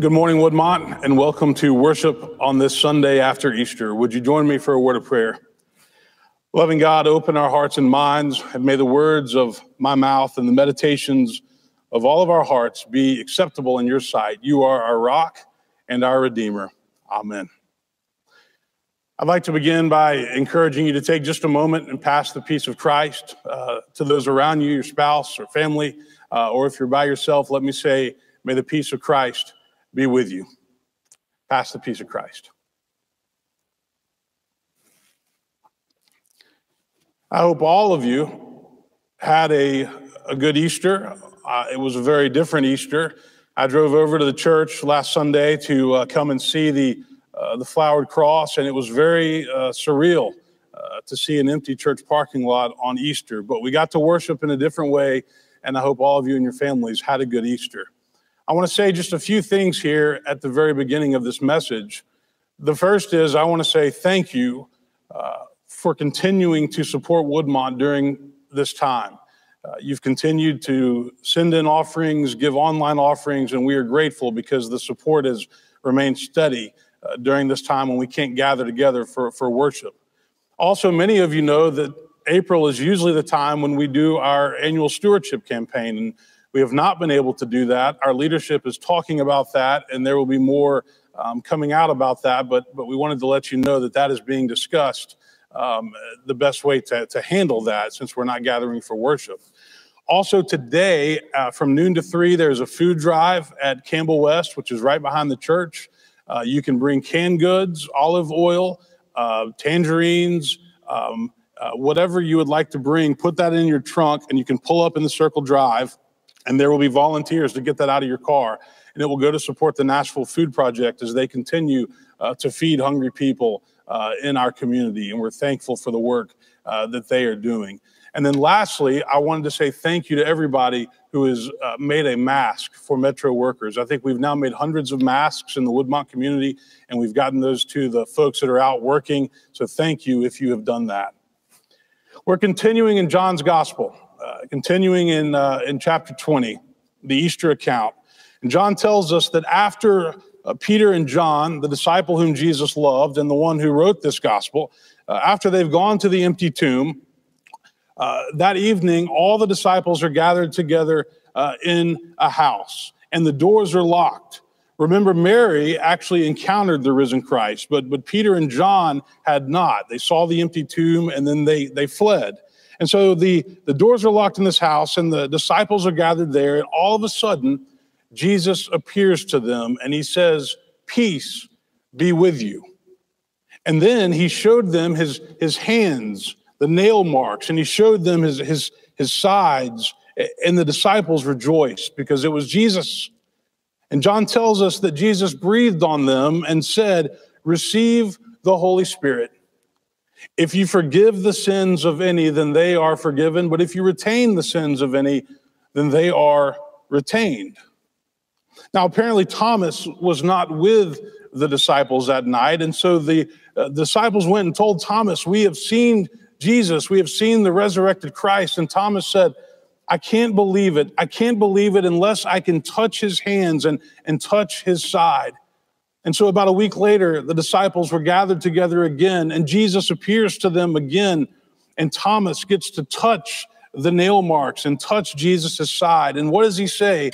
Good morning, Woodmont, and welcome to worship on this Sunday after Easter. Would you join me for a word of prayer? Loving God, open our hearts and minds, and may the words of my mouth and the meditations of all of our hearts be acceptable in your sight. You are our rock and our Redeemer. Amen. I'd like to begin by encouraging you to take just a moment and pass the peace of Christ uh, to those around you, your spouse or family, uh, or if you're by yourself, let me say, may the peace of Christ be with you. Pass the peace of Christ. I hope all of you had a, a good Easter. Uh, it was a very different Easter. I drove over to the church last Sunday to uh, come and see the, uh, the flowered cross, and it was very uh, surreal uh, to see an empty church parking lot on Easter. But we got to worship in a different way, and I hope all of you and your families had a good Easter. I want to say just a few things here at the very beginning of this message. The first is I want to say thank you uh, for continuing to support Woodmont during this time. Uh, you've continued to send in offerings, give online offerings, and we are grateful because the support has remained steady uh, during this time when we can't gather together for, for worship. Also, many of you know that April is usually the time when we do our annual stewardship campaign. And we have not been able to do that. Our leadership is talking about that, and there will be more um, coming out about that. But but we wanted to let you know that that is being discussed. Um, the best way to, to handle that, since we're not gathering for worship. Also, today uh, from noon to three, there's a food drive at Campbell West, which is right behind the church. Uh, you can bring canned goods, olive oil, uh, tangerines. Um, uh, whatever you would like to bring, put that in your trunk and you can pull up in the circle drive and there will be volunteers to get that out of your car. And it will go to support the Nashville Food Project as they continue uh, to feed hungry people uh, in our community. And we're thankful for the work uh, that they are doing. And then lastly, I wanted to say thank you to everybody who has uh, made a mask for Metro workers. I think we've now made hundreds of masks in the Woodmont community, and we've gotten those to the folks that are out working. So thank you if you have done that. We're continuing in John's Gospel. Uh, continuing in, uh, in chapter 20, the Easter account. And John tells us that after uh, Peter and John, the disciple whom Jesus loved and the one who wrote this gospel, after they've gone to the empty tomb, that evening, all the disciples are gathered together in a house, and the doors are locked. Remember, Mary actually encountered the risen Christ, but, but Peter and John had not. They saw the empty tomb and then they, they fled. And so the, the doors are locked in this house, and the disciples are gathered there. And all of a sudden, Jesus appears to them and he says, Peace be with you. And then he showed them his, his hands, the nail marks, and he showed them his, his, his sides. And the disciples rejoiced because it was Jesus. And John tells us that Jesus breathed on them and said, Receive the Holy Spirit. If you forgive the sins of any, then they are forgiven. But if you retain the sins of any, then they are retained. Now, apparently, Thomas was not with the disciples that night. And so the uh, disciples went and told Thomas, We have seen Jesus, we have seen the resurrected Christ. And Thomas said, I can't believe it. I can't believe it unless I can touch his hands and, and touch his side. And so, about a week later, the disciples were gathered together again, and Jesus appears to them again. And Thomas gets to touch the nail marks and touch Jesus' side. And what does he say?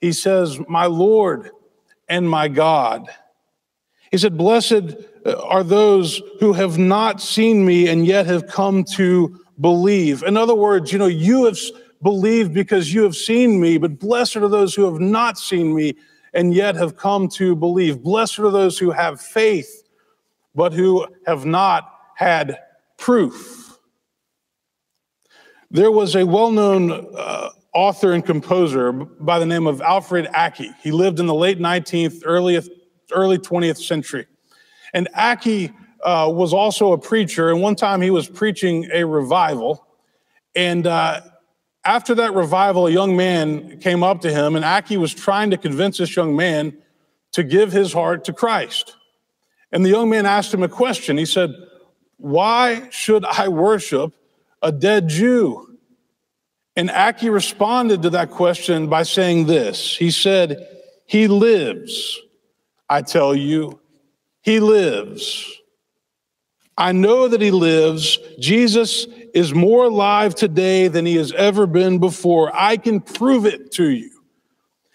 He says, My Lord and my God. He said, Blessed uh, are those who have not seen me and yet have come to believe. In other words, you know, you have believed because you have seen me, but blessed are those who have not seen me and yet have come to believe. Blessed are those who have faith, but who have not had proof. There was a well known uh, author and composer by the name of Alfred Ackley. He lived in the late 19th, early, early 20th century. And Ackley uh, was also a preacher, and one time he was preaching a revival. And uh, after that revival, a young man came up to him, and Ackley was trying to convince this young man to give his heart to Christ. And the young man asked him a question. He said, Why should I worship a dead Jew? And Ackley responded to that question by saying this He said, He lives. I tell you, He lives. I know that He lives. Jesus is more alive today than He has ever been before. I can prove it to you.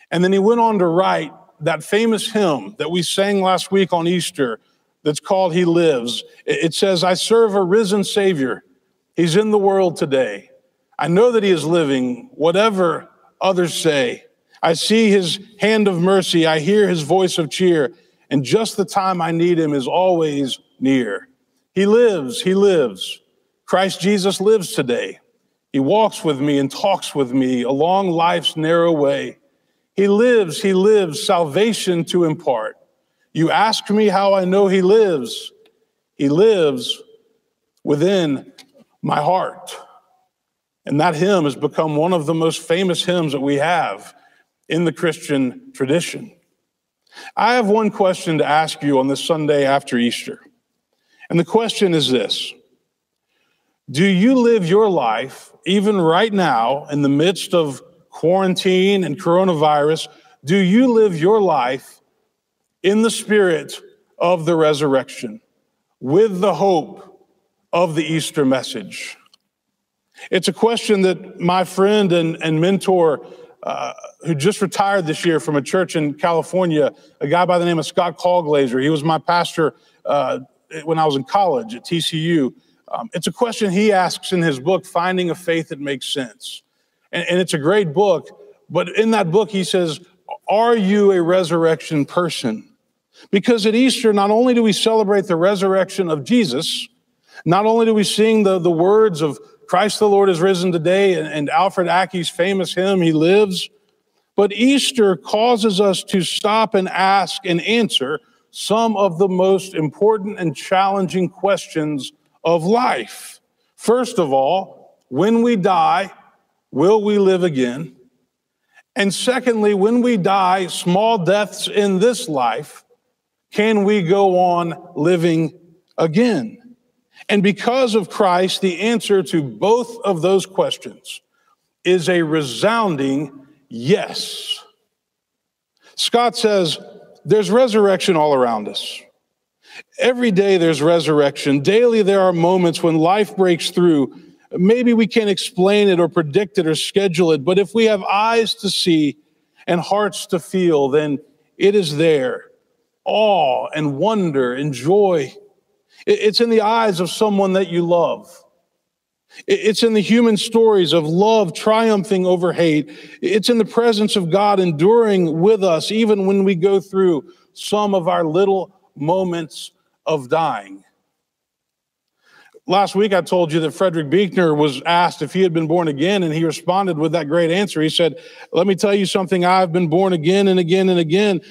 And then He went on to write that famous hymn that we sang last week on Easter that's called He Lives. It says, I serve a risen Savior. He's in the world today. I know that He is living, whatever others say. I see His hand of mercy. I hear His voice of cheer. And just the time I need Him is always near. He lives. He lives. Christ Jesus lives today. He walks with me and talks with me along life's narrow way. He lives, he lives, salvation to impart. You ask me how I know he lives. He lives within my heart. And that hymn has become one of the most famous hymns that we have in the Christian tradition. I have one question to ask you on this Sunday after Easter. And the question is this Do you live your life, even right now, in the midst of quarantine and coronavirus, do you live your life in the spirit of the resurrection with the hope of the Easter message? It's a question that my friend and, and mentor, uh, who just retired this year from a church in California, a guy by the name of Scott Colglazier, he was my pastor uh, when I was in college at TCU. Um, it's a question he asks in his book, Finding a Faith That Makes Sense. And, and it's a great book. But in that book, he says, Are you a resurrection person? Because at Easter, not only do we celebrate the resurrection of Jesus, not only do we sing the, the words of Christ the Lord is risen today and, and Alfred Ackley's famous hymn, He lives, but Easter causes us to stop and ask and answer some of the most important and challenging questions of life. First of all, when we die, Will we live again? And secondly, when we die, small deaths in this life, can we go on living again? And because of Christ, the answer to both of those questions is a resounding yes. Scott says, there's resurrection all around us. Every day there's resurrection. Daily there are moments when life breaks through Maybe we can't explain it or predict it or schedule it, but if we have eyes to see and hearts to feel, then it is there. Awe and wonder and joy. It's in the eyes of someone that you love. It's in the human stories of love triumphing over hate. It's in the presence of God enduring with us, even when we go through some of our little moments of dying. Last week, I told you that Frederick Buechner was asked if he had been born again, and he responded with that great answer. He said, Let me tell you something, I've been born again and again and again.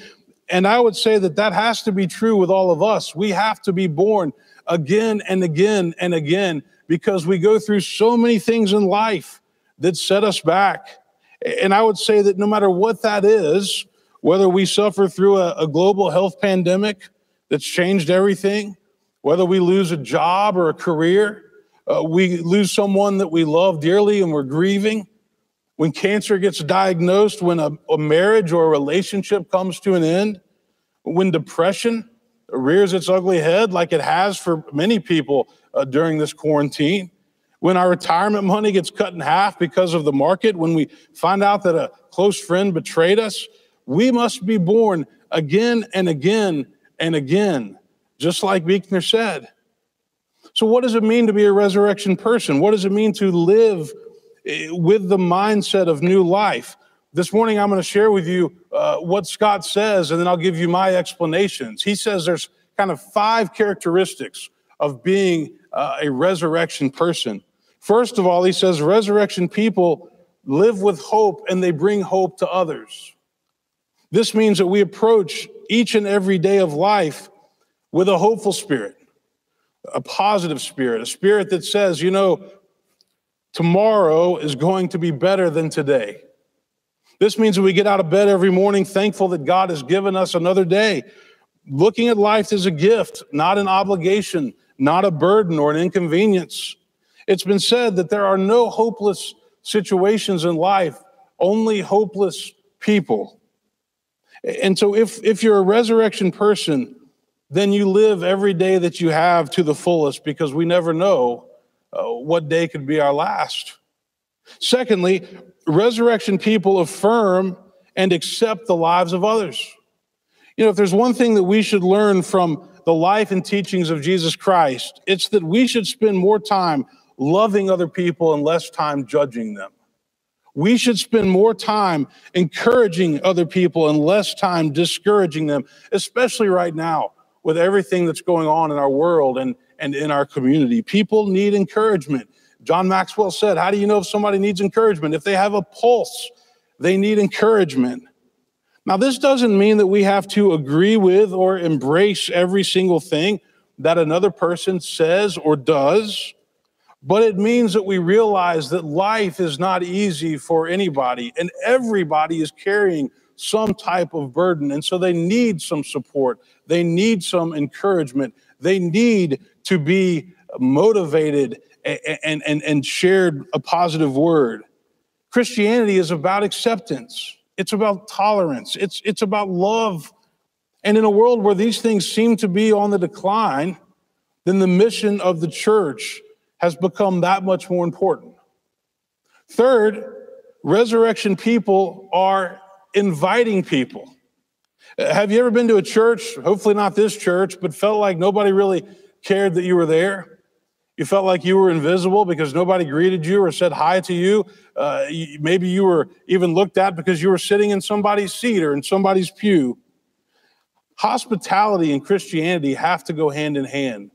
And I would say that that has to be true with all of us. We have to be born again and again and again because we go through so many things in life that set us back. And I would say that no matter what that is, whether we suffer through a, a global health pandemic that's changed everything, whether we lose a job or a career, uh, we lose someone that we love dearly and we're grieving. When cancer gets diagnosed, when a, a marriage or a relationship comes to an end, when depression rears its ugly head like it has for many people uh, during this quarantine, when our retirement money gets cut in half because of the market, when we find out that a close friend betrayed us, we must be born again and again and again just like Buechner said. So, what does it mean to be a resurrection person? What does it mean to live eh, with the mindset of new life? This morning, I'm going to share with you uh, what Scott says, and then I'll give you my explanations. He says there's kind of five characteristics of being uh, a resurrection person. First of all, he says resurrection people live with hope and they bring hope to others. This means that we approach each and every day of life with a hopeful spirit, a positive spirit, a spirit that says, you know, tomorrow is going to be better than today. This means that we get out of bed every morning thankful that God has given us another day, looking at life as a gift, not an obligation, not a burden or an inconvenience. It's been said that there are no hopeless situations in life, only hopeless people. And so if, if you're a resurrection person, then you live every day that you have to the fullest because we never know uh, what day could be our last. Secondly, resurrection people affirm and accept the lives of others. You know, if there's one thing that we should learn from the life and teachings of Jesus Christ, it's that we should spend more time loving other people and less time judging them. We should spend more time encouraging other people and less time discouraging them, especially right now with everything that's going on in our world and, and in our community. People need encouragement. John Maxwell said, How do you know if somebody needs encouragement? If they have a pulse, they need encouragement. Now, this doesn't mean that we have to agree with or embrace every single thing that another person says or does, but it means that we realize that life is not easy for anybody, and everybody is carrying some type of burden. And so they need some support, they need some encouragement, they need to be motivated and, and, and shared a positive word. Christianity is about acceptance. It's about tolerance. It's, it's about love. And in a world where these things seem to be on the decline, then the mission of the church has become that much more important. Third, resurrection people are inviting people. Have you ever been to a church, hopefully not this church, but felt like nobody really cared that you were there? You felt like you were invisible because nobody greeted you or said hi to you. Uh, maybe you were even looked at because you were sitting in somebody's seat or in somebody's pew. Hospitality and Christianity have to go hand in hand.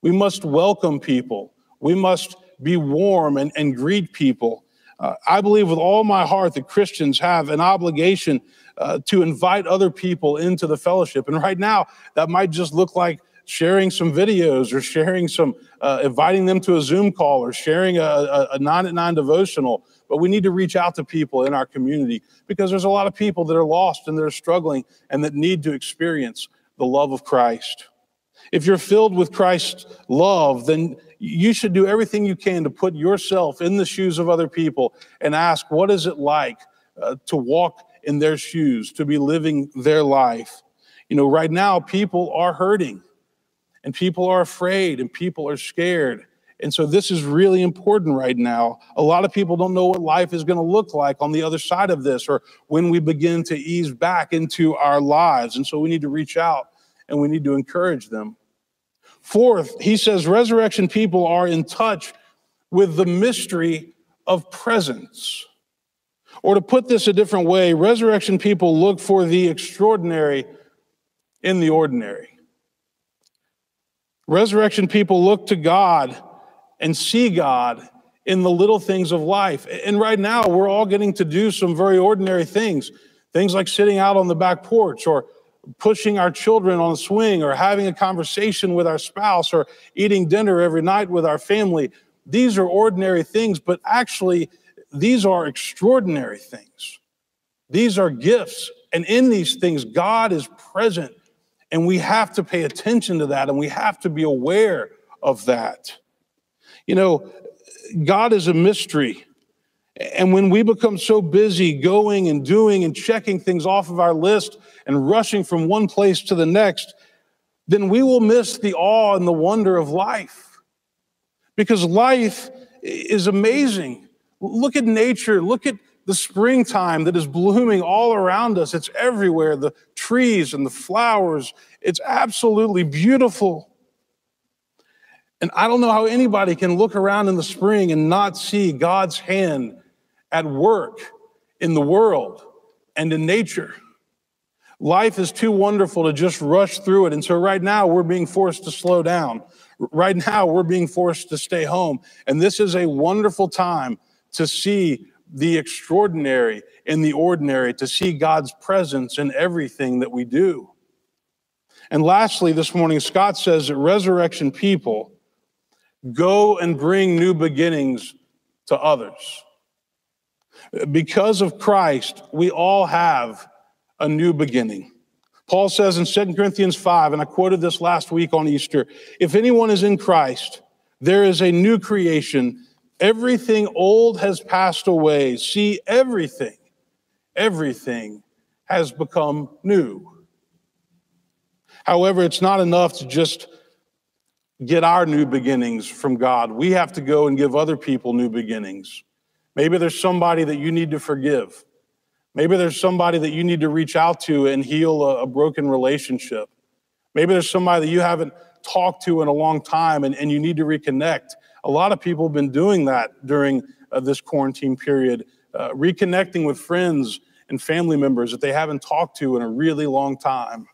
We must welcome people, we must be warm and, and greet people. Uh, I believe with all my heart that Christians have an obligation uh, to invite other people into the fellowship. And right now, that might just look like sharing some videos or sharing some, uh, inviting them to a Zoom call or sharing a, a, a nine at nine devotional. But we need to reach out to people in our community because there's a lot of people that are lost and they're struggling and that need to experience the love of Christ. If you're filled with Christ's love, then you should do everything you can to put yourself in the shoes of other people and ask, what is it like uh, to walk in their shoes, to be living their life? You know, right now, people are hurting and people are afraid and people are scared. And so this is really important right now. A lot of people don't know what life is going to look like on the other side of this or when we begin to ease back into our lives. And so we need to reach out and we need to encourage them. Fourth, he says resurrection people are in touch with the mystery of presence. Or to put this a different way, resurrection people look for the extraordinary in the ordinary. Resurrection people look to God and see God in the little things of life. And right now, we're all getting to do some very ordinary things. Things like sitting out on the back porch or pushing our children on a swing or having a conversation with our spouse or eating dinner every night with our family. These are ordinary things, but actually, these are extraordinary things. These are gifts. And in these things, God is present and we have to pay attention to that and we have to be aware of that. You know, God is a mystery. And when we become so busy going and doing and checking things off of our list and rushing from one place to the next, then we will miss the awe and the wonder of life. Because life is amazing. Look at nature. Look at the springtime that is blooming all around us. It's everywhere the trees and the flowers. It's absolutely beautiful. And I don't know how anybody can look around in the spring and not see God's hand at work in the world and in nature. Life is too wonderful to just rush through it. And so right now we're being forced to slow down. Right now we're being forced to stay home. And this is a wonderful time to see the extraordinary in the ordinary, to see God's presence in everything that we do. And lastly, this morning, Scott says that resurrection people go and bring new beginnings to others. Because of Christ, we all have a new beginning. Paul says in 2 Corinthians 5, and I quoted this last week on Easter if anyone is in Christ, there is a new creation. Everything old has passed away. See, everything, everything has become new. However, it's not enough to just get our new beginnings from God. We have to go and give other people new beginnings. Maybe there's somebody that you need to forgive. Maybe there's somebody that you need to reach out to and heal a, a broken relationship. Maybe there's somebody that you haven't talked to in a long time and, and you need to reconnect. A lot of people have been doing that during uh, this quarantine period, uh, reconnecting with friends and family members that they haven't talked to in a really long time.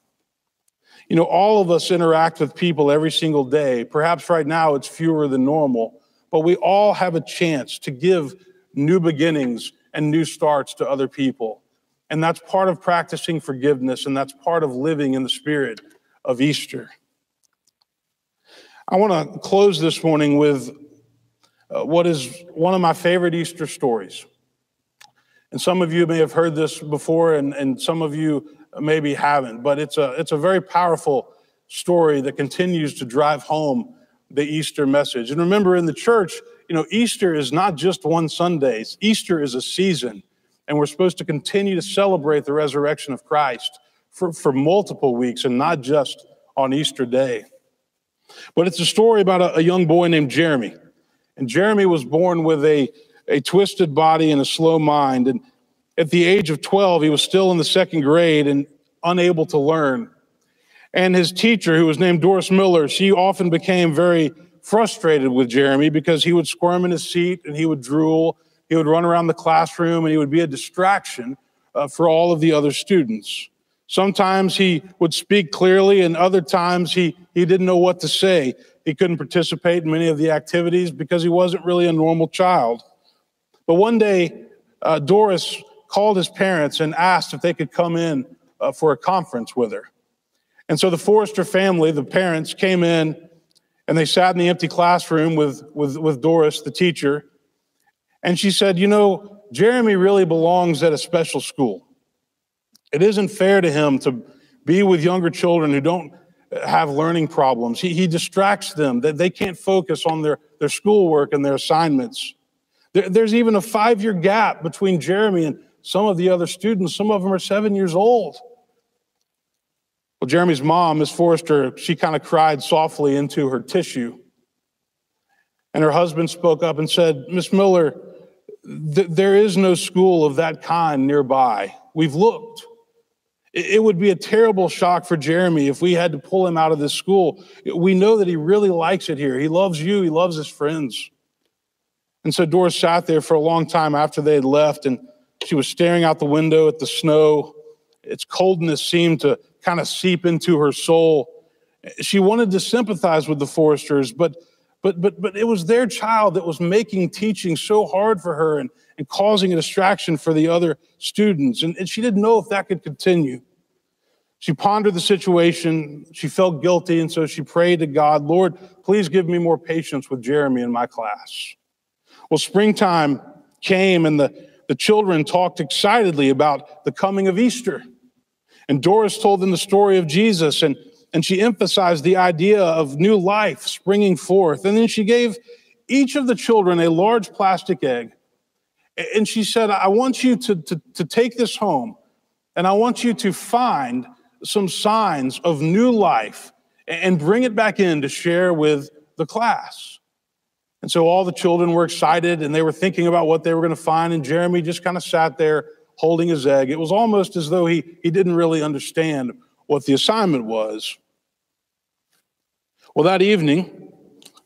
You know, all of us interact with people every single day. Perhaps right now it's fewer than normal, but we all have a chance to give new beginnings and new starts to other people. And that's part of practicing forgiveness, and that's part of living in the spirit of Easter. I want to close this morning with uh, what is one of my favorite Easter stories. And some of you may have heard this before, and, and some of you maybe haven't, but it's a, it's a very powerful story that continues to drive home the Easter message. And remember, in the church, you know, Easter is not just one Sunday, Easter is a season, and we're supposed to continue to celebrate the resurrection of Christ for, for multiple weeks and not just on Easter Day. But it's a story about a, a young boy named Jeremy. And Jeremy was born with a, a twisted body and a slow mind. And at the age of 12, he was still in the second grade and unable to learn. And his teacher, who was named Doris Miller, she often became very frustrated with Jeremy because he would squirm in his seat and he would drool. He would run around the classroom and he would be a distraction uh, for all of the other students. Sometimes he would speak clearly, and other times he, he didn't know what to say. He couldn't participate in many of the activities because he wasn't really a normal child. But one day, uh, Doris called his parents and asked if they could come in uh, for a conference with her. And so the Forrester family, the parents, came in and they sat in the empty classroom with, with, with Doris, the teacher. And she said, You know, Jeremy really belongs at a special school. It isn't fair to him to be with younger children who don't have learning problems. He, he distracts them, that they can't focus on their, their schoolwork and their assignments. There, there's even a five year gap between Jeremy and some of the other students, some of them are seven years old. Well, Jeremy's mom, Miss Forrester, she kind of cried softly into her tissue. And her husband spoke up and said, Miss Miller, th- there is no school of that kind nearby. We've looked. It-, would be a terrible shock for Jeremy if we had to pull him out of this school. We know that he really likes it here. He loves you, he loves his friends. And so Doris sat there for a long time after they had left and she was staring out the window at the snow. Its coldness seemed to kind of seep into her soul. She wanted to sympathize with the Foresters, but but but but it was their child that was making teaching so hard for her and, and causing a distraction for the other students. And, and she didn't know if that could continue. She pondered the situation. She felt guilty, and so she prayed to God, Lord, please give me more patience with Jeremy in my class. Well, springtime came, and the the children talked excitedly about the coming of Easter. And Doris told them the story of Jesus, and, and she emphasized the idea of new life springing forth. And then she gave each of the children a large plastic egg. And she said, I want you to, to, to take this home, and I want you to find some signs of new life and bring it back in to share with the class. And so all the children were excited and they were thinking about what they were going to find. And Jeremy just kind of sat there holding his egg. It was almost as though he, he didn't really understand what the assignment was. Well, that evening,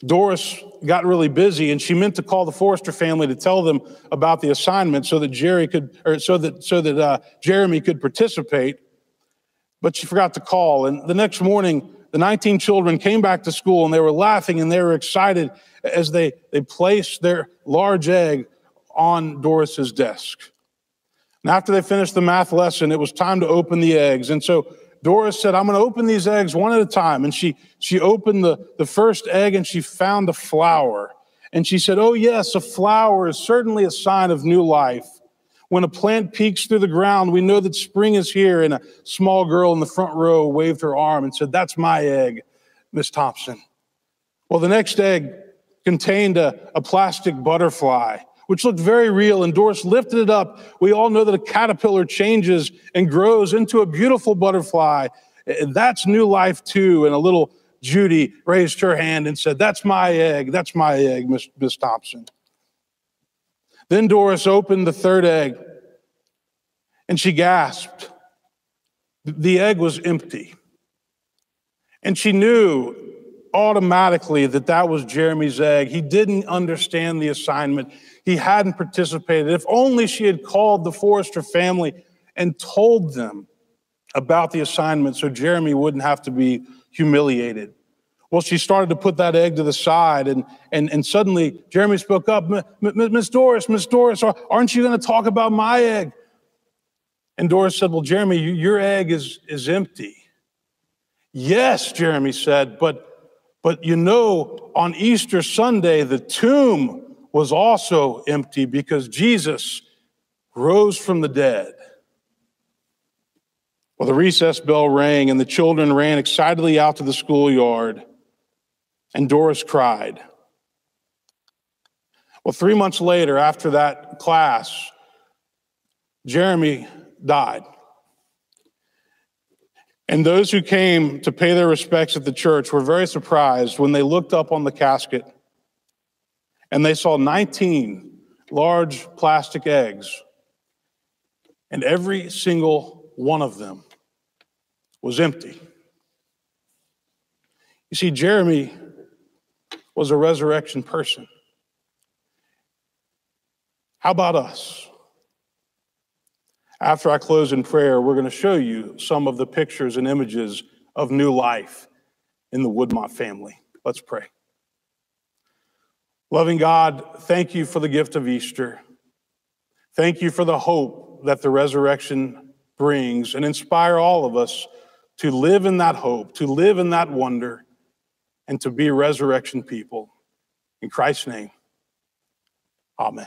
Doris got really busy and she meant to call the Forrester family to tell them about the assignment so that Jerry could, or so that, so that uh, Jeremy could participate. But she forgot to call. And the next morning, the 19 children came back to school and they were laughing and they were excited as they, they placed their large egg on Doris's desk. And after they finished the math lesson, it was time to open the eggs. And so Doris said, I'm going to open these eggs one at a time. And she, she opened the, the first egg and she found a flower. And she said, Oh, yes, a flower is certainly a sign of new life. When a plant peeks through the ground, we know that spring is here. And a small girl in the front row waved her arm and said, That's my egg, Miss Thompson. Well, the next egg contained a, a plastic butterfly which looked very real. And Doris lifted it up. We all know that a caterpillar changes and grows into a beautiful butterfly. That's new life too. And a little Judy raised her hand and said, That's my egg. That's my egg, Miss, Miss Thompson. Then Doris opened the third egg and she gasped. The egg was empty. And she knew automatically that that was Jeremy's egg. He didn't understand the assignment. He hadn't participated. If only she had called the Forrester family and told them about the assignment so Jeremy wouldn't have to be humiliated. Well, she started to put that egg to the side, and, and, and suddenly Jeremy spoke up Miss Doris, Miss Doris, aren't you going to talk about my egg? And Doris said, Well, Jeremy, your egg is, is empty. Yes, Jeremy said, but but you know, on Easter Sunday, the tomb was also empty because Jesus rose from the dead. Well, the recess bell rang, and the children ran excitedly out to the schoolyard, and Doris cried. Well, three months later, after that class, Jeremy died. And those who came to pay their respects at the church were very surprised when they looked up on the casket and they saw 19 large plastic eggs, and every single one of them was empty. You see, Jeremy was a resurrection person. How about us? After I close in prayer, we're going to show you some of the pictures and images of new life in the Woodmont family. Let's pray. Loving God, thank you for the gift of Easter. Thank you for the hope that the resurrection brings and inspire all of us to live in that hope, to live in that wonder, and to be resurrection people. In Christ's name, amen.